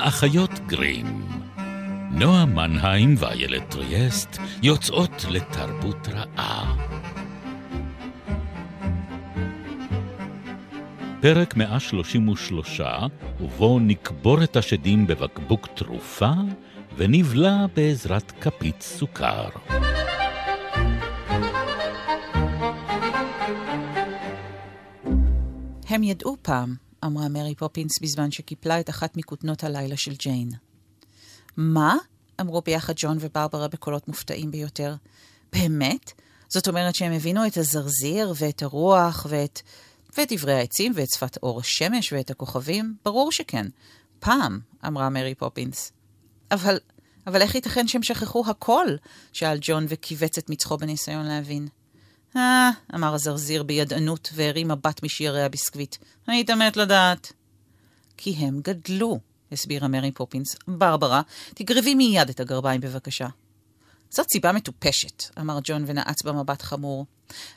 האחיות גרים. נועה מנהיים ואיילת טריאסט יוצאות לתרבות רעה. פרק 133, ובו נקבור את השדים בבקבוק תרופה ונבלע בעזרת כפית סוכר. הם ידעו פעם, אמרה מרי פופינס בזמן שקיפלה את אחת מכותנות הלילה של ג'יין. מה? אמרו ביחד ג'ון וברברה בקולות מופתעים ביותר. באמת? זאת אומרת שהם הבינו את הזרזיר ואת הרוח ואת... ואת דברי העצים ואת שפת אור השמש ואת הכוכבים? ברור שכן. פעם, אמרה מרי פופינס. אבל, אבל איך ייתכן שהם שכחו הכל? שאל ג'ון וכיווץ את מצחו בניסיון להבין. אה, אמר הזרזיר בידענות והרים מבט משיירי הביסקוויט. היית מת לדעת. כי הם גדלו, הסבירה מרי פופינס. ברברה, תגרבי מיד את הגרביים בבקשה. זאת סיבה מטופשת, אמר ג'ון ונעץ במבט חמור.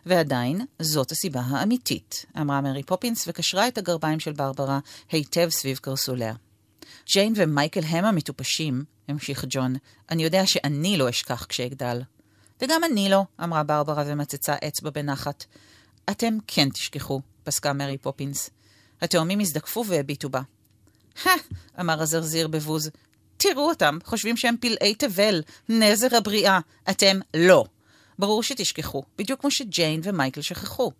ועדיין, זאת הסיבה האמיתית, אמרה מרי פופינס וקשרה את הגרביים של ברברה היטב סביב קרסוליה. ג'יין ומייקל הם המטופשים, המשיך ג'ון. אני יודע שאני לא אשכח כשאגדל. וגם אני לא, אמרה ברברה ומצצה אצבע בנחת. אתם כן תשכחו, פסקה מרי פופינס. התאומים הזדקפו והביטו בה. הא, אמר הזרזיר בבוז, תראו אותם, חושבים שהם פלאי תבל, נזר הבריאה. אתם לא. ברור שתשכחו, בדיוק כמו שג'יין ומייקל שכחו.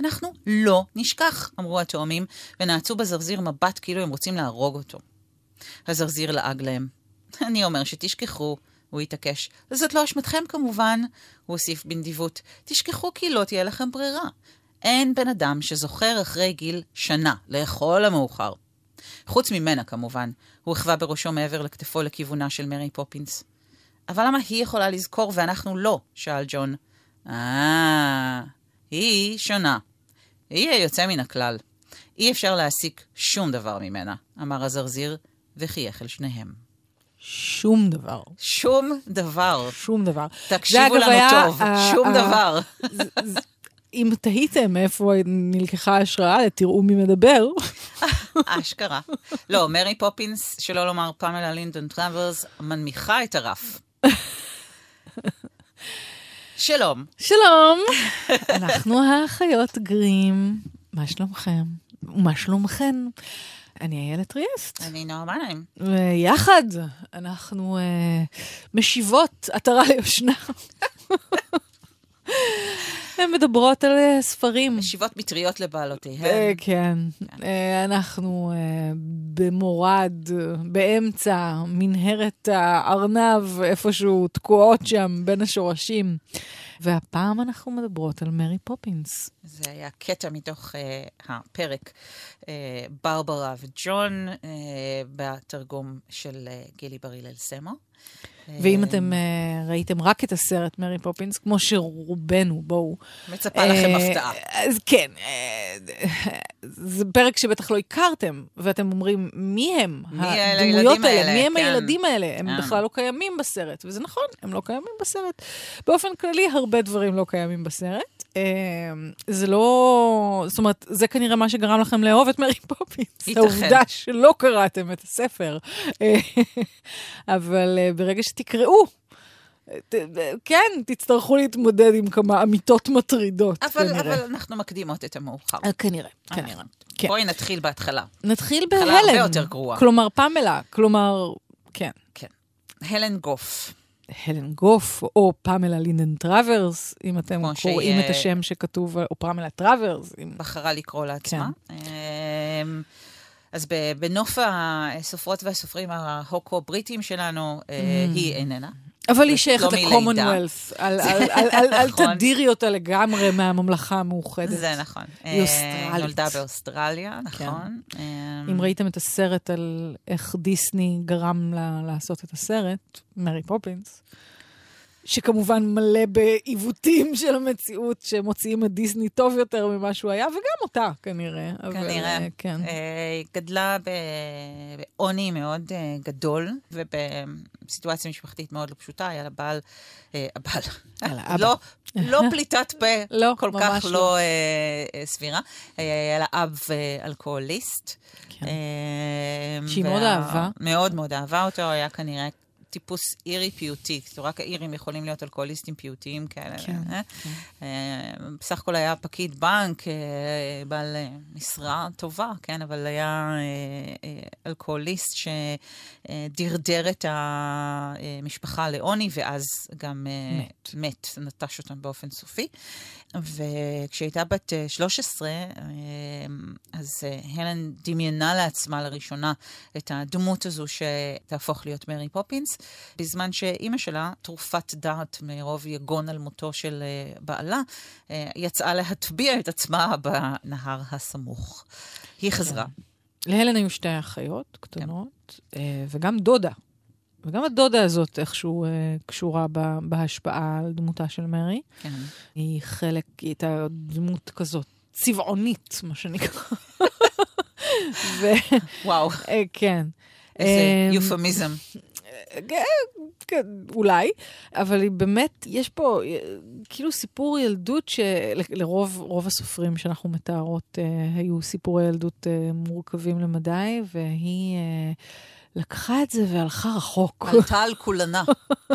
אנחנו לא נשכח, אמרו התאומים, ונעצו בזרזיר מבט כאילו הם רוצים להרוג אותו. הזרזיר לעג להם. אני אומר שתשכחו, הוא התעקש. זאת לא אשמתכם כמובן, הוא הוסיף בנדיבות. תשכחו כי לא תהיה לכם ברירה. אין בן אדם שזוכר אחרי גיל שנה, לכל המאוחר. חוץ ממנה כמובן, הוא החווה בראשו מעבר לכתפו לכיוונה של מרי פופינס. אבל למה היא יכולה לזכור ואנחנו לא? שאל ג'ון. אה, היא שונה. היא היוצא מן הכלל. אי אפשר להסיק שום דבר ממנה, אמר הזרזיר, וחייך אל שניהם. שום דבר. שום דבר. שום דבר. תקשיבו לנו היה, טוב, אה, שום אה, דבר. אם תהיתם מאיפה נלקחה ההשראה, תראו מי מדבר. אשכרה. לא, מרי פופינס, שלא לומר פמלה לינדון טראברס, מנמיכה את הרף. שלום. שלום. אנחנו האחיות גרים. מה שלומכם? ומה שלומכן? אני איילת ריאסט. אני נועה מנהיים. ויחד אנחנו uh, משיבות עטרה ליושנה. הן מדברות על uh, ספרים. משיבות מטריות לבעלותיהן. Uh, כן. כן. אנחנו במורד, באמצע מנהרת הארנב, איפשהו תקועות שם בין השורשים. והפעם אנחנו מדברות על מרי פופינס. זה היה קטע מתוך אה, הפרק אה, ברברה וג'ון אה, בתרגום של אה, גילי ברילל סמו. ואם אתם אה, ראיתם רק את הסרט מרי פופינס, כמו שרובנו, בואו. מצפה לכם הפתעה. אז כן, אה, זה פרק שבטח לא הכרתם, ואתם אומרים, מי הם הדמויות האלה? מי הם כן. הילדים האלה? הם. בכלל לא קיימים בסרט, וזה נכון, הם לא קיימים בסרט. באופן כללי, הרבה דברים לא קיימים בסרט. Uh, זה לא... זאת אומרת, זה כנראה מה שגרם לכם לאהוב את מרי פופינס. ייתכן. העובדה שלא קראתם את הספר. אבל uh, ברגע שתקראו, כן, תצטרכו להתמודד עם כמה אמיתות מטרידות, אבל, כנראה. אבל אנחנו מקדימות את המאוחר. אה, כנראה, כנראה. כן. בואי נתחיל בהתחלה. נתחיל התחלה בהלן. הרבה יותר גרועה. כלומר, פמלה, כלומר, כן. כן. הלן גוף. הלן גוף, או פמלה לינדן טראברס, אם אתם קוראים שהיא, את השם שכתוב, או פמלה טראברס. אם... בחרה לקרוא לעצמה. כן. אמ, אז בנוף הסופרות והסופרים ההוקו-בריטים שלנו, אה, היא איננה. אבל היא לא שייכת מלידה. לקומונוולס. אל- נכון. תדירי אותה לגמרי מהממלכה המאוחדת. זה נכון. היא אה, אוסטרלית. נולדה באוסטרליה, נכון. אמ, אם ראיתם את הסרט על איך דיסני גרם לה לעשות את הסרט, מרי פופינס, שכמובן מלא בעיוותים של המציאות, שמוציאים את דיסני טוב יותר ממה שהוא היה, וגם אותה כנראה. כנראה. אבל, כן. אה, גדלה ב- בעוני מאוד אה, גדול, ובסיטואציה משפחתית מאוד לא פשוטה. היה לה בעל, אה, הבעל. לא, לא פליטת פה, לא, כל כך לא. לא אה, אה, סבירה. אה, היה לה אב אה, אלכוהוליסט. כן. אה, שהיא מאוד אהבה. מאוד מאוד אהבה אותו, היה כנראה טיפוס אירי פיוטי. רק האירים יכולים להיות אלכוהוליסטים פיוטיים כאלה. כן, אה? אה, בסך הכל היה פקיד בנק, אה, בעל משרה טובה, כן, אבל היה אלכוהוליסט שדרדר את המשפחה לעוני, ואז גם מת. מת, נטש אותם באופן סופי. וכשהייתה בת אה, 13, אה, אז הלן דמיינה לעצמה לראשונה את הדמות הזו שתהפוך להיות מרי פופינס, בזמן שאימא שלה, תרופת דעת מרוב יגון על מותו של אה, בעלה, אה, יצאה להטביע את עצמה בנהר הסמוך. היא חזרה. להלן היו שתי אחיות קטנות, אה, וגם דודה. וגם הדודה הזאת איכשהו קשורה בהשפעה על דמותה של מרי. כן. היא חלק, היא הייתה דמות כזאת צבעונית, מה שנקרא. וכן, וואו, כן. איזה יופמיזם. כן, אולי, אבל היא באמת, יש פה אה, כאילו סיפור ילדות שלרוב רוב הסופרים שאנחנו מתארות אה, היו סיפורי ילדות אה, מורכבים למדי, והיא לקחה את זה והלכה רחוק. עלתה על כולנה,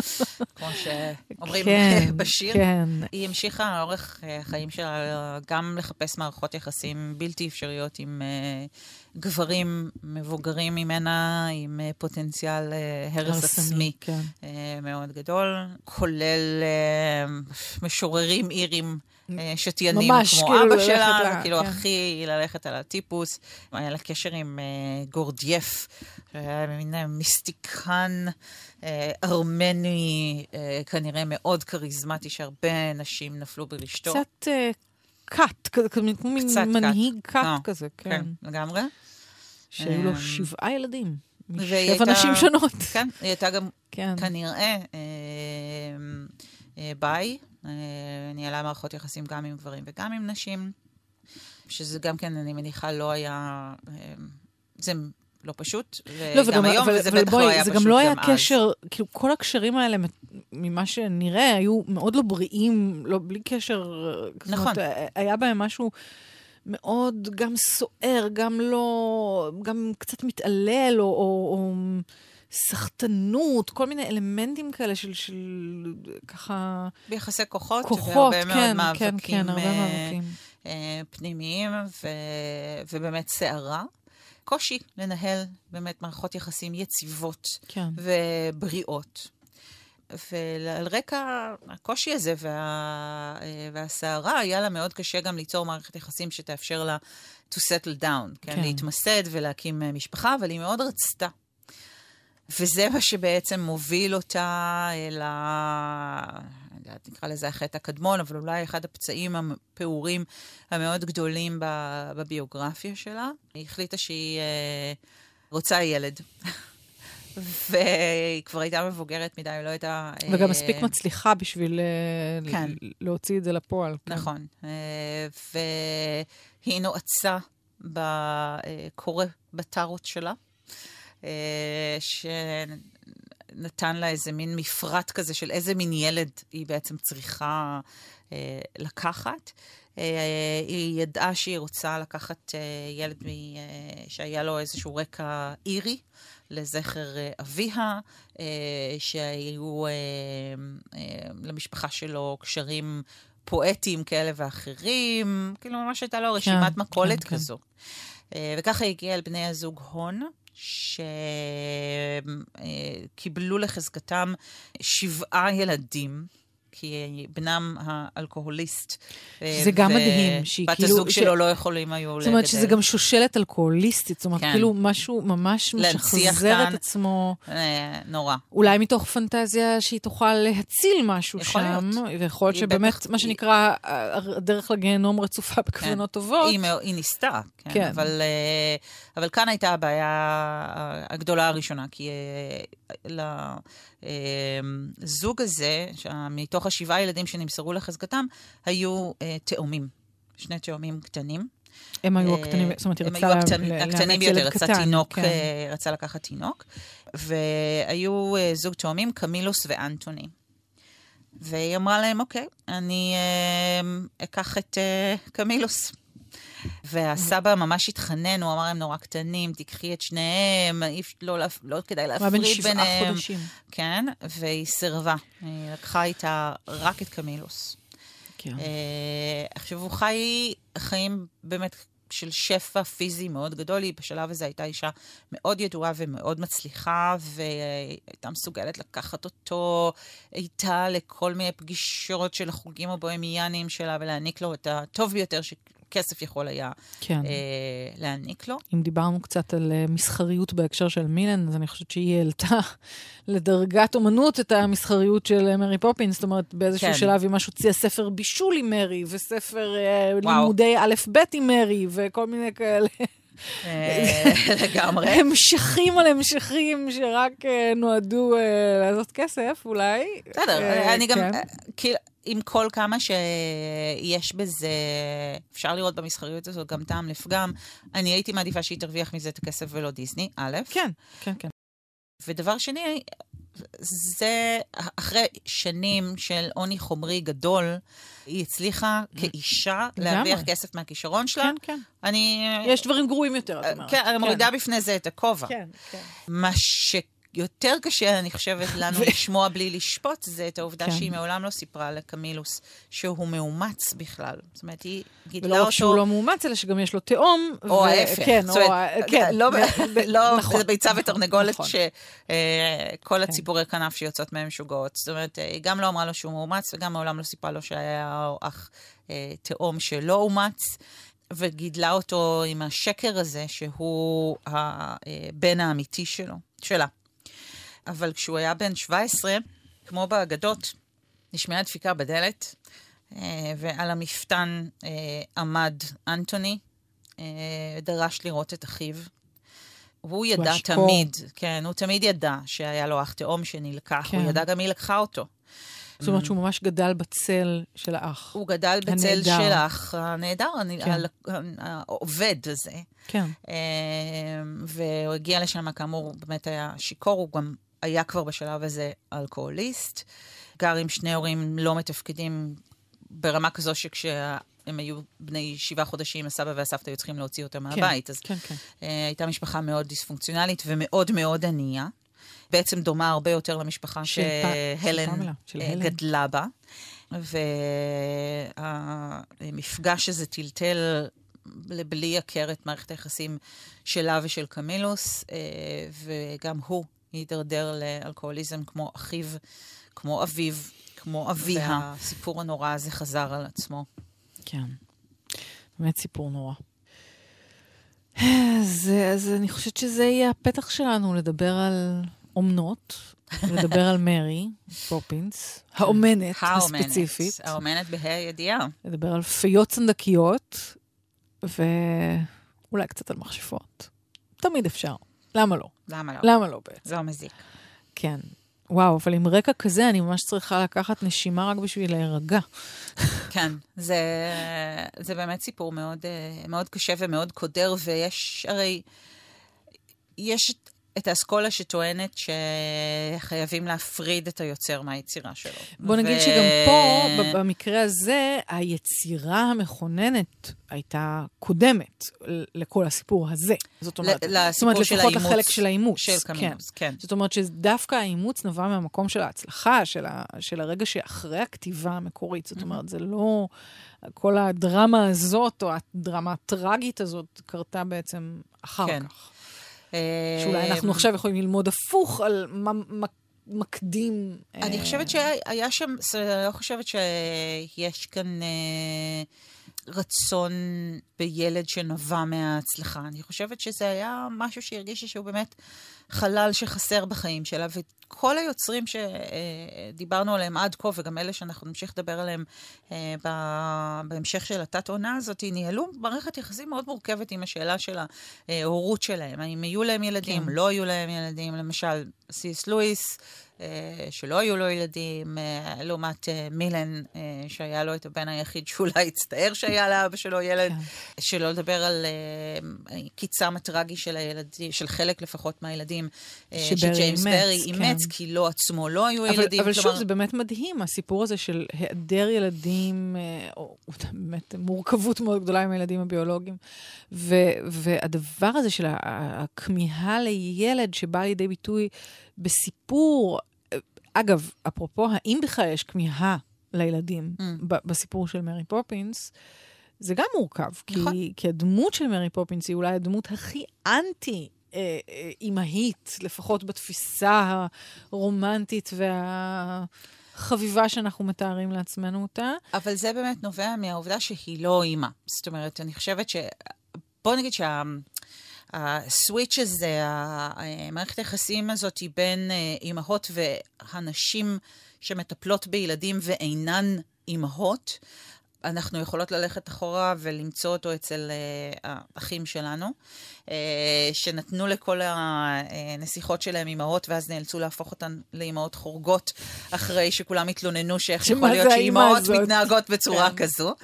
כמו שאומרים כן, בשיר. כן, היא המשיכה לאורך החיים שלה גם לחפש מערכות יחסים בלתי אפשריות עם גברים מבוגרים ממנה, עם אה, פוטנציאל אה, הרס עצמי כן. אה, מאוד גדול, כולל משוררים אירים. שתיינים ממש, כמו כאילו אבא שלה, לה, וכאילו כן. הכי ללכת על הטיפוס. היה לה קשר עם אה, גורדייף, שהיה מין מיסטיקן אה, ארמני, אה, כנראה מאוד כריזמטי, שהרבה נשים נפלו ברשתו. קצת אה, כת, כזה, כמו מין. מנהיג כת אה, כזה, כן, כן. לגמרי. שהיו לו אמ, שבעה ילדים. משבע נשים שונות. כן, היא הייתה גם כן. כנראה אה, אה, ביי, אה, ניהלה מערכות יחסים גם עם גברים וגם עם נשים, שזה גם כן, אני מניחה, לא היה... זה לא פשוט, לא, וגם היום, אבל, וזה אבל בטח לא היה זה פשוט גם לא היה אז. קשר, כאילו, כל הקשרים האלה, ממה שנראה, היו מאוד לא בריאים, לא, בלי קשר. נכון. היה בהם משהו מאוד גם סוער, גם לא, גם קצת מתעלל, או, או, או סחטנות, כל מיני אלמנטים כאלה של, של ככה, ביחסי כוחות, כוחות, והרבה כן, מאוד כן, מאבקים כן, הרבה אה, מאבקים. אה, פנימיים, ו... ובאמת סערה. קושי לנהל באמת מערכות יחסים יציבות כן. ובריאות. ועל רקע הקושי הזה וה... אה, והסערה, היה לה מאוד קשה גם ליצור מערכת יחסים שתאפשר לה to settle down, כן? כן. להתמסד ולהקים אה, משפחה, אבל היא מאוד רצתה. וזה מה שבעצם מוביל אותה אל ה... נקרא לזה החטא הקדמון, אבל אולי אחד הפצעים הפעורים המאוד גדולים ב- בביוגרפיה שלה. היא החליטה שהיא אה, רוצה ילד. והיא כבר הייתה מבוגרת מדי, לא הייתה... אה, וגם מספיק מצליחה בשביל אה, כן. להוציא את זה לפועל. כן. נכון. אה, והיא נועצה בקורא בטארות שלה, שנתן לה איזה מין מפרט כזה של איזה מין ילד היא בעצם צריכה לקחת. אה, היא ידעה שהיא רוצה לקחת אה, ילד מ- אה, שהיה לו איזשהו רקע אירי. לזכר אביה, שהיו למשפחה שלו קשרים פואטיים כאלה ואחרים, כאילו ממש הייתה לו רשימת כן, מכולת כן, כן. כזו. אה, וככה הגיע אל בני הזוג הון, שקיבלו לחזקתם שבעה ילדים, כי בנם האלכוהוליסט. זה גם מדהים, שהיא בת כאילו... הזוג שלו לא יכולים היו. זאת אומרת שזה גם שושלת אלכוהוליסטית, זאת אומרת, כן. כאילו משהו ממש משחזר. את עצמו. אה, נורא. אולי מתוך פנטזיה שהיא תוכל להציל משהו יכול שם, להיות. ויכול להיות שבאמת, בטח- מה שנקרא, הדרך לגיהנום רצופה בכוונות טובות. היא, היא ניסתה, כן, כן. אבל, אה, אבל כאן הייתה הבעיה הגדולה הראשונה, כי אה, לזוג הזה, שה- מתוך השבעה ילדים שנמסרו לחזקתם, היו אה, תאומים, שני תאומים קטנים. הם היו אה, הקטנים, זאת אומרת, היא הם רצתה היו לה- הקטנ- ל- הקטנים לאמץ ביותר, ילד רצה קטן, תינוק, כן. אה, רצה לקחת תינוק, והיו אה, זוג תאומים, קמילוס ואנטוני. והיא אמרה להם, אוקיי, אני אקח את קמילוס. והסבא ממש התחנן, הוא אמר, הם נורא קטנים, תיקחי את שניהם, לא, להפ- לא כדאי הוא היה בן להפריד שבעה ביניהם. חודשים. כן, והיא סירבה. היא לקחה איתה רק את קמילוס. כן. אה, עכשיו, הוא חי חיים באמת של שפע פיזי מאוד גדול. היא בשלב הזה הייתה אישה מאוד ידועה ומאוד מצליחה, והייתה מסוגלת לקחת אותו איתה לכל מיני פגישות של החוגים הבוהמיאניים שלה, ולהעניק לו את הטוב ביותר שכסף יכול היה כן. אה, להעניק לו. אם דיברנו קצת על אה, מסחריות בהקשר של מילן, אז אני חושבת שהיא העלתה לדרגת אומנות את המסחריות של אה, מרי פופינס. זאת אומרת, באיזשהו כן. שלב היא ממש הוציאה ספר בישול עם מרי, וספר אה. לימודי א'-ב' עם מרי, וכל מיני כאלה. אה, לגמרי. המשכים על המשכים שרק נועדו לעשות כסף, אולי. בסדר, אני גם, כן. כאילו, עם כל כמה שיש בזה, אפשר לראות במסחריות הזאת גם טעם לפגם, אני הייתי מעדיפה שהיא תרוויח מזה את הכסף ולא דיסני, א', כן, כן, כן. ודבר שני, זה אחרי שנים של עוני חומרי גדול, היא הצליחה כאישה להרוויח. כסף מהכישרון שלה. כן, כן. אני... יש דברים גרועים יותר, את אומרת. כן, אני מורידה בפני זה את הכובע. כן, כן. מה שיותר קשה, אני חושבת, לנו לשמוע בלי לשפוט, זה את העובדה כן. שהיא מעולם לא סיפרה לקמילוס שהוא מאומץ בכלל. זאת אומרת, היא גידלה ולא אותו... רק שהוא לא מאומץ, אלא שגם יש לו תאום. או ו- ההפך. כן, זאת או... אומרת, ה- כן. לא, לא נכון. זה ביצה ותרנגולת נכון. שכל הציפורי כנף שיוצאות מהם משוגעות. זאת אומרת, היא גם לא אמרה לו שהוא מאומץ, וגם מעולם לא סיפרה לו שהיה אח אה, תאום שלא אומץ. וגידלה אותו עם השקר הזה שהוא הבן האמיתי שלו, שלה. אבל כשהוא היה בן 17, כמו באגדות, נשמעה דפיקה בדלת, אה, ועל המפתן אה, עמד אנטוני, אה, דרש לראות את אחיו. הוא ידע השקור. תמיד, כן, הוא תמיד ידע שהיה לו אח תאום שנלקח, כן. הוא ידע גם מי לקחה אותו. זאת אומרת שהוא ממש גדל בצל של האח. הוא גדל בצל הנהדר. של האח הנהדר, כן. העובד הזה. כן. והוא הגיע לשם, כאמור, באמת היה שיכור, הוא גם היה כבר בשלב הזה אלכוהוליסט. גר עם שני הורים לא מתפקדים ברמה כזו שכשהם היו בני שבעה חודשים, הסבא והסבתא היו צריכים להוציא אותם מהבית. אז כן, כן. אה, הייתה משפחה מאוד דיספונקציונלית ומאוד מאוד ענייה. בעצם דומה הרבה יותר למשפחה של שהלן פמלה, של אה. גדלה בה. והמפגש הזה טלטל בלי הכר את מערכת היחסים שלה ושל קמילוס, אה, וגם הוא הידרדר לאלכוהוליזם כמו אחיו, כמו אביו, כמו אביה. והסיפור הנורא הזה חזר על עצמו. כן. באמת סיפור נורא. אז, אז אני חושבת שזה יהיה הפתח שלנו לדבר על אומנות, לדבר על מרי פופינס, האומנת הספציפית, האומנת בה"א הידיעה. לדבר על פיות סנדקיות, ואולי קצת על מכשפות. תמיד אפשר. למה לא? למה לא? למה לא בעצם? לא מזיק. כן. וואו, אבל עם רקע כזה אני ממש צריכה לקחת נשימה רק בשביל להירגע. כן, זה, זה באמת סיפור מאוד, אה, מאוד קשה ומאוד קודר, ויש הרי, יש את- האסכולה שטוענת שחייבים להפריד את היוצר מהיצירה שלו. בוא נגיד ו- שגם פה, במקרה הזה, היצירה המכוננת הייתה קודמת לכל הסיפור הזה. זאת אומרת, זאת אומרת, של לפחות האימוץ לחלק של האימוץ. של כן. קמינוס, כן. זאת אומרת שדווקא האימוץ נבע מהמקום של ההצלחה, של, ה, של הרגע שאחרי הכתיבה המקורית. זאת אומרת, זה לא... כל הדרמה הזאת, או הדרמה הטראגית הזאת, קרתה בעצם אחר כן. כך. אה, שאולי אנחנו עכשיו יכולים ללמוד הפוך על מה, מקדים. אני אה, חושבת שהיה שם, אני לא חושבת שיש כאן אה, רצון בילד שנבע מההצלחה. אני חושבת שזה היה משהו שהרגישה שהוא באמת חלל שחסר בחיים שלה, וכל היוצרים שדיברנו עליהם עד כה, וגם אלה שאנחנו נמשיך לדבר עליהם אה, בהמשך של התת-עונה הזאת, ניהלו מערכת יחסים מאוד מורכבת עם השאלה של ההורות שלהם. האם יהיו להם ילדים, כן. לא יהיו להם ילדים, למשל, סיס לואיס. אה, שלא היו לו ילדים, אה, לעומת אה, מילן, שהיה לו את הבן היחיד שאולי הצטער שהיה לאבא שלו ילד, כן. שלא לדבר על קיצם הטרגי של הילדים, של חלק לפחות מהילדים, שג'יימס ברי אימץ, כן. כי לו עצמו לא היו אבל, ילדים. אבל כלומר... שוב, זה באמת מדהים, הסיפור הזה של היעדר ילדים, או באמת מורכבות מאוד גדולה עם הילדים הביולוגיים. ו, והדבר הזה של הכמיהה לילד שבא לידי ביטוי בסיפור, אגב, אפרופו, האם בכלל יש כמיהה לילדים אממ. בסיפור של מרי פופינס, זה גם מורכב, נכון. כי, כי הדמות של מרי פופינס היא אולי הדמות הכי אנטי אה, אה, אימהית, לפחות בתפיסה הרומנטית והחביבה שאנחנו מתארים לעצמנו אותה. אבל זה באמת נובע מהעובדה שהיא לא אימא. זאת אומרת, אני חושבת ש... בוא נגיד שה... הסוויץ' הזה, המערכת היחסים הזאת היא בין אה, אימהות והנשים שמטפלות בילדים ואינן אימהות, אנחנו יכולות ללכת אחורה ולמצוא אותו אצל uh, האחים שלנו, uh, שנתנו לכל הנסיכות שלהם אימהות, ואז נאלצו להפוך אותן לאימהות חורגות, אחרי שכולם התלוננו שאיך יכול להיות שאימהות מתנהגות בצורה כן. כזו.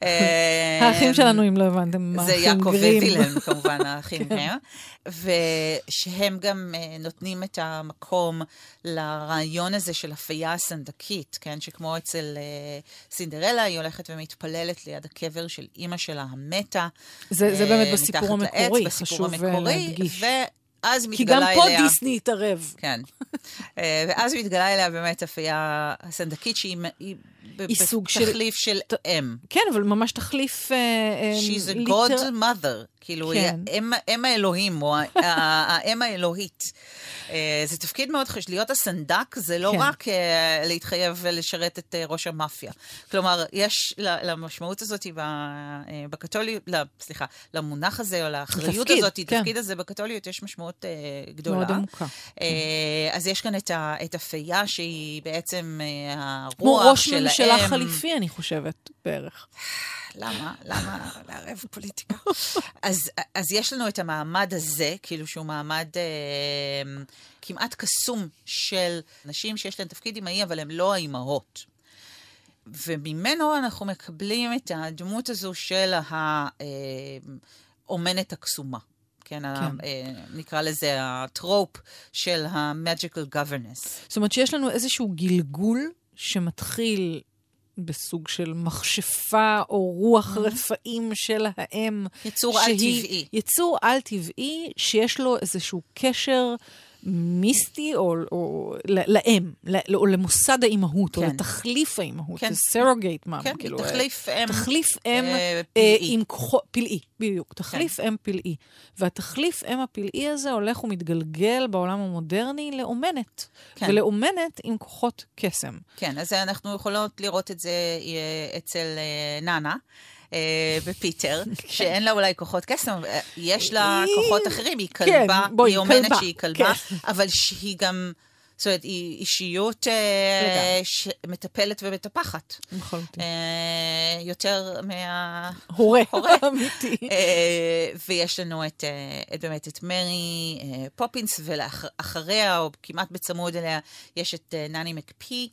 האחים שלנו, אם לא הבנתם, זה יעקב ווילם, כמובן, האחים כן. הם. ושהם גם uh, נותנים את המקום לרעיון הזה של אפייה הסנדקית, כן? שכמו אצל uh, סינדרלה, היא הולכת ומתפללת ליד הקבר של אימא שלה המתה. זה, זה באמת בסיפור המקורי, לעץ, בסיפור חשוב המקורי, להדגיש. ואז מתגלה אליה... כי גם פה אליה... דיסני התערב. כן. ואז מתגלה אליה באמת אפייה הסנדקית שהיא היא סוג של... תחליף של אם. כן, אבל ממש תחליף... She's a god mother. כאילו, כן. היא אם האלוהים, או האם האלוהית. אה, זה תפקיד מאוד חשוב. להיות הסנדק זה לא כן. רק אה, להתחייב לשרת את אה, ראש המאפיה. כלומר, יש למשמעות הזאת בקתוליות, סליחה, למונח הזה, או לאחריות תפקיד, הזאת, כן. תפקיד הזה בקתוליות, יש משמעות גדולה. מאוד עמוקה. אז יש כאן את הפייה שהיא בעצם הרוח של האם. כמו ראש ממשלה חליפי, אני חושבת, בערך. למה? למה לערב פוליטיקה? אז, אז יש לנו את המעמד הזה, כאילו שהוא מעמד אה, כמעט קסום של נשים שיש להן תפקיד אמאי, אבל הן לא האימהות. וממנו אנחנו מקבלים את הדמות הזו של האומנת הקסומה. כן, כן. ה, אה, נקרא לזה הטרופ של ה-magical governess. זאת אומרת שיש לנו איזשהו גלגול שמתחיל בסוג של מכשפה או רוח mm-hmm. רפאים של האם. יצור על-טבעי. יצור על-טבעי שיש לו איזשהו קשר מיסטי או, או לאם, או למוסד האימהות, כן. או לתחליף האימהות, כן. סרוגייט מאם. כן, כאילו, תחליף אם. תחליף אם אה, פלאי. עם כוחות, פלאי, בדיוק. תחליף כן. אם פלאי. והתחליף אם הפלאי הזה הולך ומתגלגל בעולם המודרני לאומנת. כן. ולאומנת עם כוחות קסם. כן, אז אנחנו יכולות לראות את זה אה, אצל אה, נאנה. אה, בפיטר, שאין לה אולי כוחות קסם, יש לה כוחות אחרים, היא כן, כלבה, היא אומנת שהיא כלבה, כן. אבל שהיא גם... זאת אומרת, היא אישיות אה, שמטפלת ומטפחת. לחלוטין. אה, יותר מה... הורה. הורה. אמיתי. אה, ויש לנו את, אה, את באמת את מרי אה, פופינס, ואחריה, או כמעט בצמוד אליה, יש את אה, נני מקפי.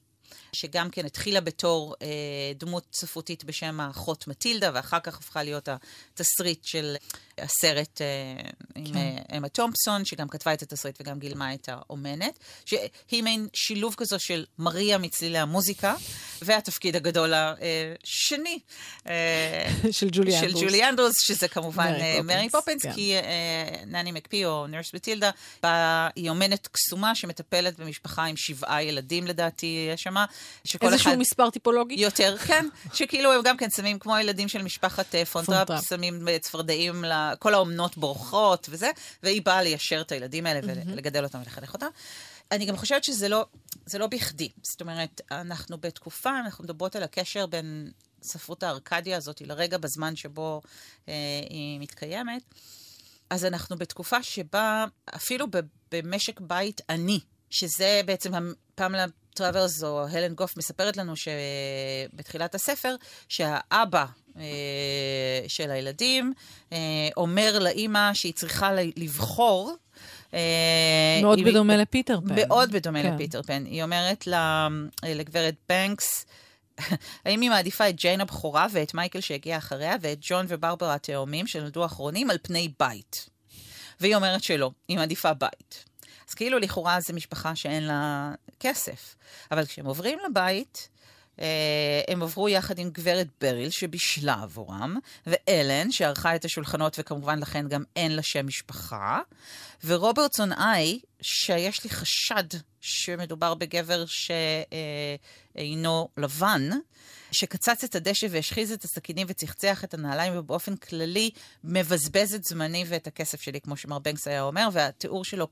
שגם כן התחילה בתור אה, דמות ספרותית בשם האחות מטילדה, ואחר כך הפכה להיות התסריט של הסרט אה, עם כן. אה, אמה תומפסון, שגם כתבה את התסריט וגם גילמה את האומנת, שהיא מעין שילוב כזו של מריה מצלילי המוזיקה, והתפקיד הגדול השני. אה, של ג'ולי אנדרוס. של ג'ולי אנדרוס, שזה כמובן מרי פופינס, פופינס כן. כי נני מקפי או נרס מטילדה, היא אומנת קסומה שמטפלת במשפחה עם שבעה ילדים לדעתי, יש שמה. איזשהו אחד... מספר טיפולוגי? יותר, כן. שכאילו הם גם כן שמים, כמו הילדים של משפחת פונטראפ, שמים צפרדעים כל האומנות בורחות וזה, והיא באה ליישר את הילדים האלה ולגדל אותם ולחנך אותם. אני גם חושבת שזה לא, זה לא בכדי. זאת אומרת, אנחנו בתקופה, אנחנו מדברות על הקשר בין ספרות הארקדיה הזאת לרגע בזמן שבו אה, היא מתקיימת. אז אנחנו בתקופה שבה אפילו במשק בית עני, שזה בעצם פמלה טראברס או הלן גוף מספרת לנו שבתחילת הספר, שהאבא אה, של הילדים אה, אומר לאימא שהיא צריכה לבחור אה, מאוד בדומה לפיטר פן. מאוד בדומה כן. לפיטר פן. היא אומרת לגברת בנקס, האם היא מעדיפה את ג'יין הבכורה ואת מייקל שהגיע אחריה, ואת ג'ון וברברה התאומים שנולדו אחרונים על פני בית? והיא אומרת שלא, היא מעדיפה בית. אז כאילו לכאורה זו משפחה שאין לה כסף. אבל כשהם עוברים לבית, אה, הם עברו יחד עם גברת בריל שבישלה עבורם, ואלן שערכה את השולחנות וכמובן לכן גם אין לה שם משפחה, ורוברטסון איי, שיש לי חשד שמדובר בגבר שאינו לבן, שקצץ את הדשא והשחיז את הסכינים וצחצח את הנעליים, ובאופן כללי מבזבז את זמני ואת הכסף שלי, כמו שמר בנקס היה אומר, והתיאור שלו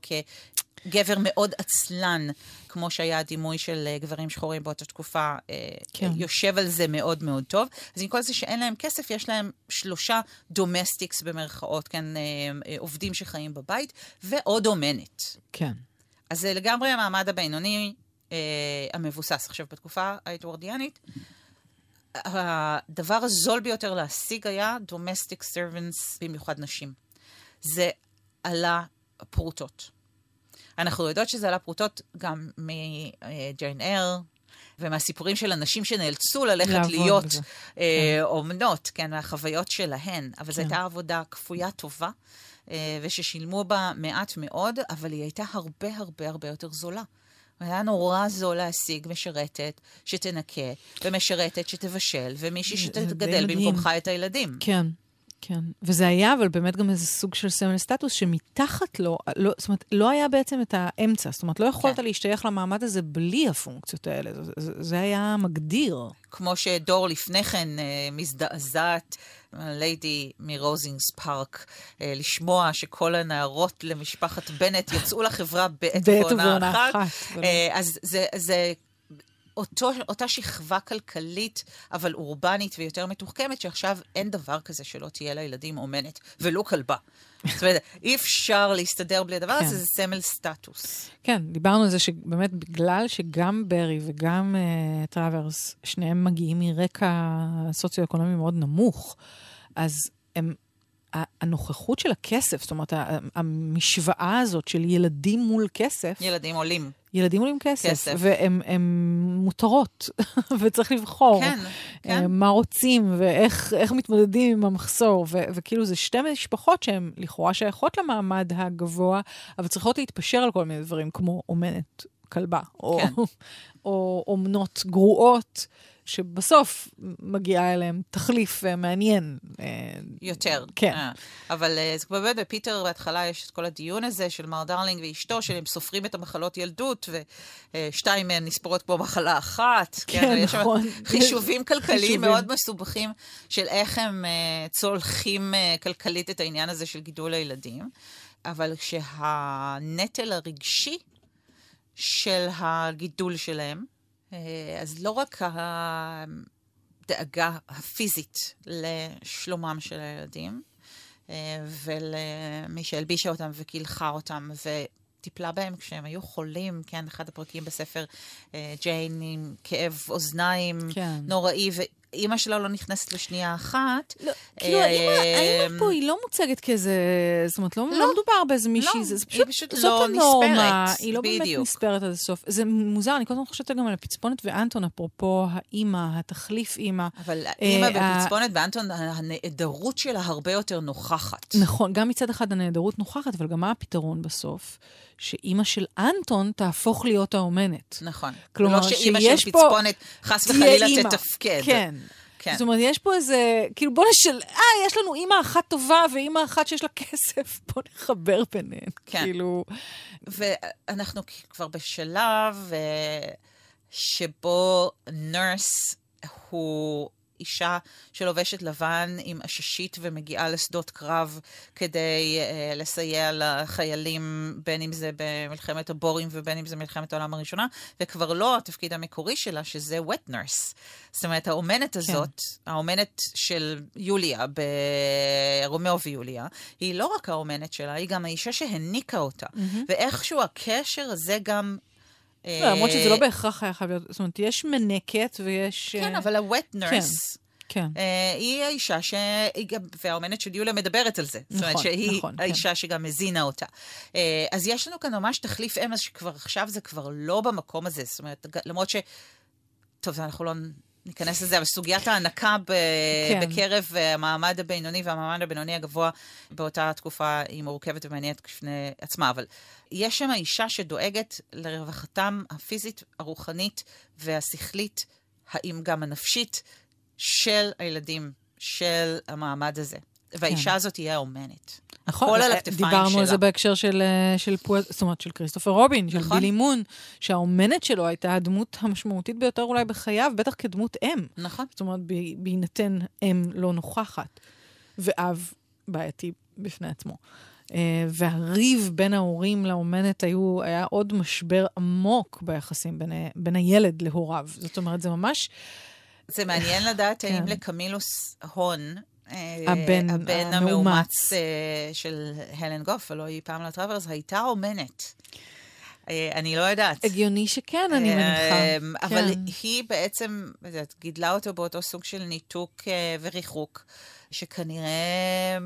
כגבר מאוד עצלן, כמו שהיה הדימוי של אה, גברים שחורים באותה תקופה, אה, כן. יושב על זה מאוד מאוד טוב. אז עם כל זה שאין להם כסף, יש להם שלושה domestics במרכאות, כן, אה, עובדים שחיים בבית, ועוד אומנת. כן. אז זה לגמרי המעמד הבינוני אה, המבוסס. עכשיו, בתקופה האדוורדיאנית, הדבר הזול ביותר להשיג היה domestic servants, במיוחד נשים. זה עלה פרוטות. אנחנו יודעות שזה עלה פרוטות גם מג'יין אר, ומהסיפורים של אנשים שנאלצו ללכת להיות אה, כן. אומנות, כן, מהחוויות שלהן. אבל כן. זו הייתה עבודה כפויה טובה, אה, וששילמו בה מעט מאוד, אבל היא הייתה הרבה הרבה הרבה יותר זולה. היה נורא זול להשיג משרתת שתנקה, ומשרתת שתבשל, ומישהי שתגדל במקומך את הילדים. כן. כן, וזה היה, אבל באמת גם איזה סוג של סמל סטטוס, שמתחת לו, לא, זאת אומרת, לא היה בעצם את האמצע. זאת אומרת, לא יכולת כן. להשתייך למעמד הזה בלי הפונקציות האלה. זה, זה, זה היה מגדיר. כמו שדור לפני כן אה, מזדעזעת, ליידי מרוזינגס פארק, אה, לשמוע שכל הנערות למשפחת בנט יצאו לחברה בעת ובעונה אחת. אחת. אה, אז זה, זה אותו, אותה שכבה כלכלית, אבל אורבנית ויותר מתוחכמת, שעכשיו אין דבר כזה שלא תהיה לילדים אומנת, ולא כלבה. זאת אומרת, אי אפשר להסתדר בלי הדבר הזה, כן. זה סמל סטטוס. כן, דיברנו על זה שבאמת בגלל שגם ברי וגם אה, טראברס, שניהם מגיעים מרקע סוציו-אקונומי מאוד נמוך, אז הם הנוכחות של הכסף, זאת אומרת, המשוואה הזאת של ילדים מול כסף... ילדים עולים. ילדים עולים כסף, כסף. והם מותרות, וצריך לבחור. כן, כן. מה רוצים, ואיך מתמודדים עם המחסור. ו, וכאילו, זה שתי משפחות שהן לכאורה שייכות למעמד הגבוה, אבל צריכות להתפשר על כל מיני דברים, כמו אומנת כלבה, או, כן. או אומנות גרועות. שבסוף מגיעה אליהם תחליף אה, מעניין. אה, יותר. כן. אה, אבל זה באמת, בפיטר בהתחלה יש את כל הדיון הזה של מר דרלינג ואשתו, שהם סופרים את המחלות ילדות, ושתיים מהן נספרות כמו מחלה אחת. כן, כן יש נכון. יש חישובים כלכליים מאוד מסובכים של איך הם צולחים כלכלית את העניין הזה של גידול הילדים. אבל כשהנטל הרגשי של הגידול שלהם, אה, אז לא רק הדאגה הפיזית לשלומם של הילדים, אה, ולמי שהלבישה אותם וקילחה אותם, וטיפלה בהם כשהם היו חולים, כן, אחד הפרקים בספר, אה, ג'יין עם כאב אוזניים כן. נוראי, אימא שלה לא נכנסת לשנייה אחת. לא, כאילו, האימא אמ, פה היא לא מוצגת כאיזה, זאת אומרת, לא, לא, לא מדובר באיזה מישהי, לא, זה פשוט, היא פשוט לא הנורמה, נספרת, היא לא בדיוק. באמת נספרת עד הסוף. זה מוזר, אני כל הזמן חושבת גם על הפצפונת ואנטון, אפרופו האימא, התחליף אימא. אבל האימא אה, בפצפונת ואנטון, הנעדרות שלה הרבה יותר נוכחת. נכון, גם מצד אחד הנעדרות נוכחת, אבל גם מה הפתרון בסוף? שאימא של אנטון תהפוך להיות האומנת. נכון. כלומר, לא שאימא של פצפונת חס וחלילה תתפקד. כן. כן. זאת אומרת, יש פה איזה, כאילו בוא נשל... אה, יש לנו אימא אחת טובה ואימא אחת שיש לה כסף, בוא נחבר ביניהן. כן. כאילו... ואנחנו כבר בשלב uh, שבו נרס הוא אישה שלובשת לבן עם עששית ומגיעה לשדות קרב כדי uh, לסייע לחיילים, בין אם זה במלחמת הבורים ובין אם זה מלחמת העולם הראשונה, וכבר לא התפקיד המקורי שלה, שזה wet nurse. זאת אומרת, האומנת כן. הזאת, כן. האומנת של יוליה ברומאו ויוליה, היא לא רק האומנת שלה, היא גם האישה שהניקה אותה. Mm-hmm. ואיכשהו הקשר הזה גם... לא, למרות שזה לא בהכרח היה חייב להיות, זאת אומרת, יש מנקת ויש... כן, אבל ה-wet nurse... כן. Uh, היא האישה ש... והאומנת של יוליה מדברת על זה. נכון, זאת אומרת שהיא נכון, כן. האישה כן. שגם הזינה אותה. Uh, אז יש לנו כאן ממש תחליף אז שכבר עכשיו זה כבר לא במקום הזה. זאת אומרת, למרות ש... טוב, אנחנו לא ניכנס לזה, אבל סוגיית ההנקה ב... כן. בקרב המעמד הבינוני והמעמד הבינוני הגבוה באותה תקופה היא מורכבת ומעניינת בפני עצמה, אבל יש שם אישה שדואגת לרווחתם הפיזית, הרוחנית והשכלית, האם גם הנפשית, של הילדים של המעמד הזה. והאישה כן. הזאת תהיה האומנת. נכון, הכל על אה, הכתפיים שלה. דיברנו על זה בהקשר של, אה, של, פואט, זאת אומרת, של כריסטופר רובין, של נכון. בילי מון, שהאומנת שלו הייתה הדמות המשמעותית ביותר אולי בחייו, בטח כדמות אם. נכון. זאת אומרת, בהינתן אם לא נוכחת, ואב בעייתי בפני עצמו. Uh, והריב בין ההורים לאומנת היו, היה עוד משבר עמוק ביחסים בין, בין הילד להוריו. זאת אומרת, זה ממש... זה מעניין לדעת האם כן. לקמילוס הון, אה, הבן, הבן המאומץ אה, של הלן גוף, הלוא היא פמלה טראברס, הייתה אומנת. אה, אני לא יודעת. הגיוני שכן, אני מניחה. אבל כן. היא בעצם, יודעת, גידלה אותו באותו סוג של ניתוק וריחוק, שכנראה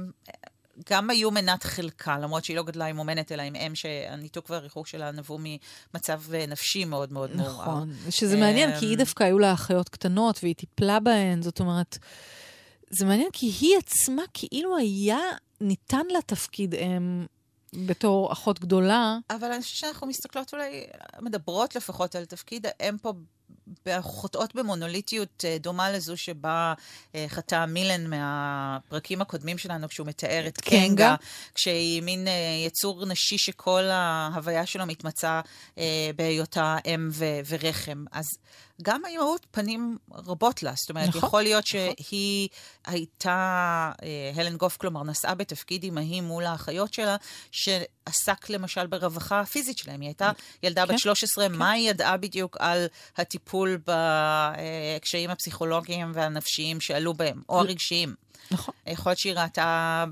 גם היו מנת חלקה, למרות שהיא לא גדלה עם אומנת, אלא עם אם שהניתוק והריחוק שלה נבעו ממצב נפשי מאוד מאוד מעורר. נכון, שזה מעניין, כי היא דווקא היו לה אחיות קטנות, והיא טיפלה בהן, זאת אומרת... זה מעניין כי היא עצמה כאילו היה ניתן לה תפקיד אם בתור אחות גדולה. אבל אני חושבת שאנחנו מסתכלות אולי, מדברות לפחות על תפקיד האם פה חוטאות במונוליטיות אה, דומה לזו שבה אה, חטא מילן מהפרקים הקודמים שלנו, כשהוא מתאר את קנגה, קנגה כשהיא מין אה, יצור נשי שכל ההוויה שלו מתמצה בהיותה אם ורחם. אז גם האימהות פנים רבות לה. זאת אומרת, נכון, יכול להיות נכון. שהיא הייתה, הלן גוף, כלומר, נשאה בתפקיד אימהי מול האחיות שלה, שעסק למשל ברווחה הפיזית שלהם. היא הייתה ילדה כן, בת 13, כן. מה היא ידעה בדיוק על הטיפול בקשיים הפסיכולוגיים והנפשיים שעלו בהם, או הרגשיים? נכון. יכול להיות שהיא ראתה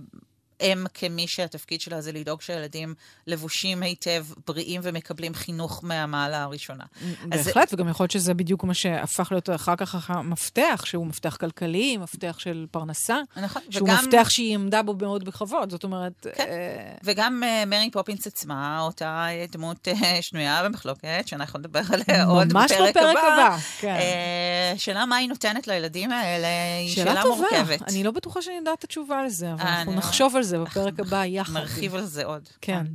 אם כמי שהתפקיד שלה זה לדאוג שהילדים לבושים היטב, בריאים ומקבלים חינוך מהמעלה הראשונה. בהחלט, זה... וגם יכול להיות שזה בדיוק מה שהפך להיות אחר כך המפתח, שהוא מפתח כלכלי, מפתח של פרנסה. נכון, שהוא וגם... מפתח שהיא עמדה בו מאוד בכבוד, זאת אומרת... כן, אה... וגם uh, מרי פופינס עצמה, אותה דמות uh, שנויה במחלוקת, שאנחנו נדבר עליה עוד בפרק הבא. ממש בפרק הבא, כן. Uh, שאלה מה היא נותנת לילדים האלה, היא שאלה, שאלה טובה. מורכבת. אני לא בטוחה שאני יודעת את התשובה לזה, אבל אנחנו נחשוב על זה בפרק הבא יחד. נרחיב על זה עוד. כן.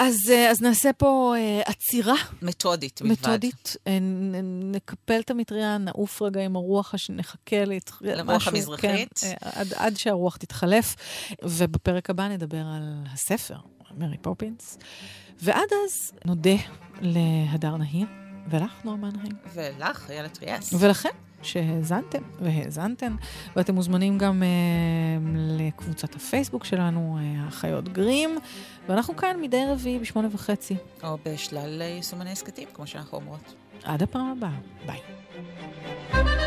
אז, אה, אז נעשה פה uh, עצירה. מתודית בלבד. מתודית. אה, נקפל את המטריה, נעוף רגע עם הרוח, נחכה לרוח משהו, המזרחית. כן, עד, עד שהרוח תתחלף. ובפרק הבא נדבר על הספר, מרי פופינס. ועד אז נודה להדר נהיר, ולך, נורמה נהיר. ולך, איילת ריאס. ולכם. שהאזנתם והאזנתן, ואתם מוזמנים גם uh, לקבוצת הפייסבוק שלנו, uh, החיות גרים, ואנחנו כאן מדי רביעי בשמונה וחצי. או בשלל יישומני הסכתים, כמו שאנחנו אומרות. עד הפעם הבאה, ביי.